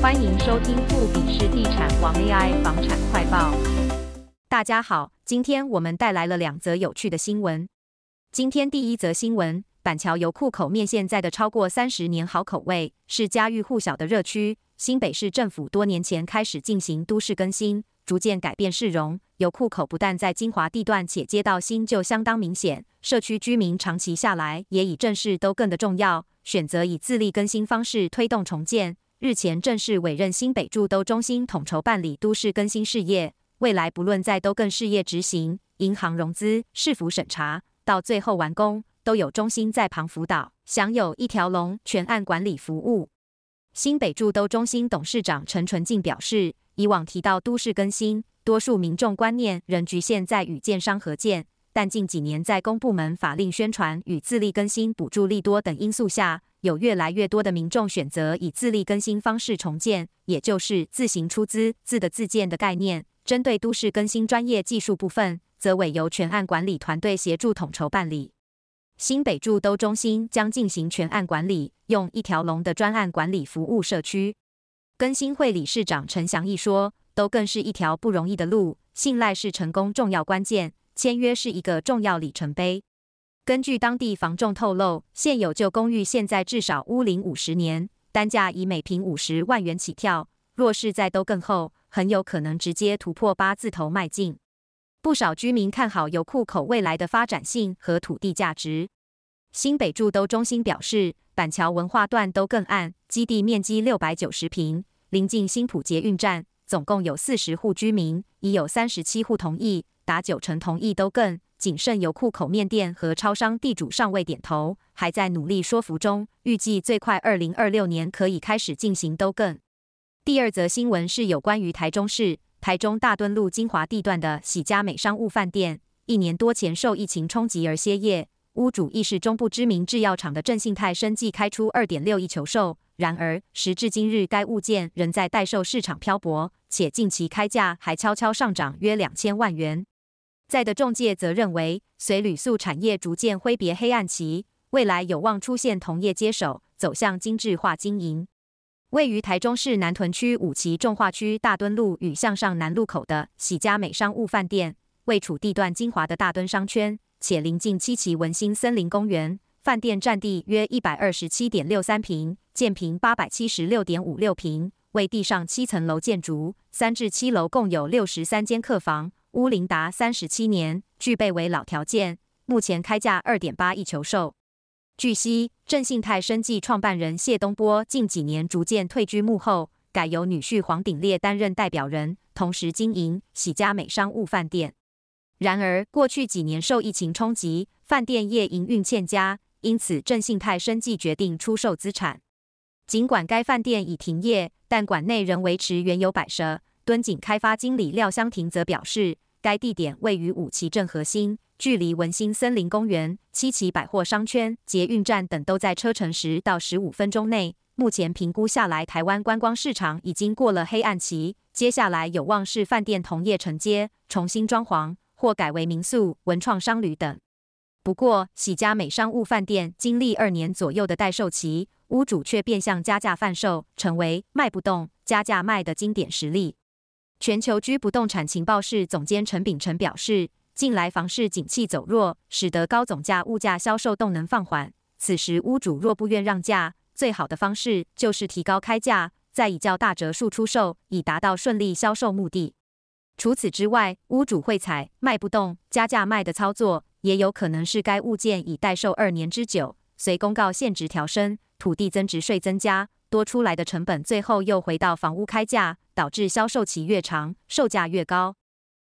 欢迎收听富比士地产王 AI 房产快报。大家好，今天我们带来了两则有趣的新闻。今天第一则新闻，板桥油库口面现在的超过三十年好口味，是家喻户晓的热区。新北市政府多年前开始进行都市更新，逐渐改变市容。油库口不但在精华地段，且街道新旧相当明显。社区居民长期下来，也以正视都更的重要，选择以自力更新方式推动重建。日前正式委任新北住都中心统筹办理都市更新事业，未来不论在都更事业执行、银行融资、市府审查，到最后完工，都有中心在旁辅导，享有一条龙全案管理服务。新北住都中心董事长陈纯进表示，以往提到都市更新，多数民众观念仍局限在与建商合建。但近几年，在公部门法令宣传与自力更新补助利多等因素下，有越来越多的民众选择以自力更新方式重建，也就是自行出资、自的自建的概念。针对都市更新专业技术部分，则委由全案管理团队协助统筹办理。新北住都中心将进行全案管理，用一条龙的专案管理服务社区。更新会理事长陈祥义说：“都更是一条不容易的路，信赖是成功重要关键。”签约是一个重要里程碑。根据当地房仲透露，现有旧公寓现在至少屋龄五十年，单价以每坪五十万元起跳。若是在都更后，很有可能直接突破八字头迈进。不少居民看好油库口未来的发展性和土地价值。新北住都中心表示，板桥文化段都更案基地面积六百九十坪，临近新埔捷运站，总共有四十户居民，已有三十七户同意。达九成同意都更，仅剩油库口面店和超商地主尚未点头，还在努力说服中，预计最快二零二六年可以开始进行都更。第二则新闻是有关于台中市台中大墩路金华地段的喜家美商务饭店，一年多前受疫情冲击而歇业，屋主亦是中部知名制药厂的正信泰生计开出二点六亿求售，然而时至今日该物件仍在待售市场漂泊，且近期开价还悄悄上涨约两千万元。在的中介则认为，随旅宿产业逐渐挥别黑暗期，未来有望出现同业接手，走向精致化经营。位于台中市南屯区五期重划区大墩路与向上南路口的喜家美商务饭店，位处地段精华的大墩商圈，且临近七期文心森林公园。饭店占地约一百二十七点六三坪，建坪八百七十六点五六坪，为地上七层楼建筑，三至七楼共有六十三间客房。乌林达三十七年，具备为老条件，目前开价二点八亿求售。据悉，正信泰生技创办人谢东波近几年逐渐退居幕后，改由女婿黄鼎烈担任代表人，同时经营喜家美商务饭店。然而，过去几年受疫情冲击，饭店业营运欠佳，因此正信泰生技决定出售资产。尽管该饭店已停业，但馆内仍维持原有摆设。敦景开发经理廖香婷则表示，该地点位于五旗镇核心，距离文心森林公园、七旗百货商圈、捷运站等都在车程十到十五分钟内。目前评估下来，台湾观光市场已经过了黑暗期，接下来有望是饭店同业承接、重新装潢或改为民宿、文创商旅等。不过，喜家美商务饭店经历二年左右的待售期，屋主却变相加价贩售，成为卖不动、加价卖的经典实例。全球居不动产情报室总监陈秉承表示，近来房市景气走弱，使得高总价物价销售动能放缓。此时屋主若不愿让价，最好的方式就是提高开价，再以较大折数出售，以达到顺利销售目的。除此之外，屋主会采卖不动、加价卖的操作，也有可能是该物件已待售二年之久，随公告现值调升，土地增值税增加。多出来的成本，最后又回到房屋开价，导致销售期越长，售价越高。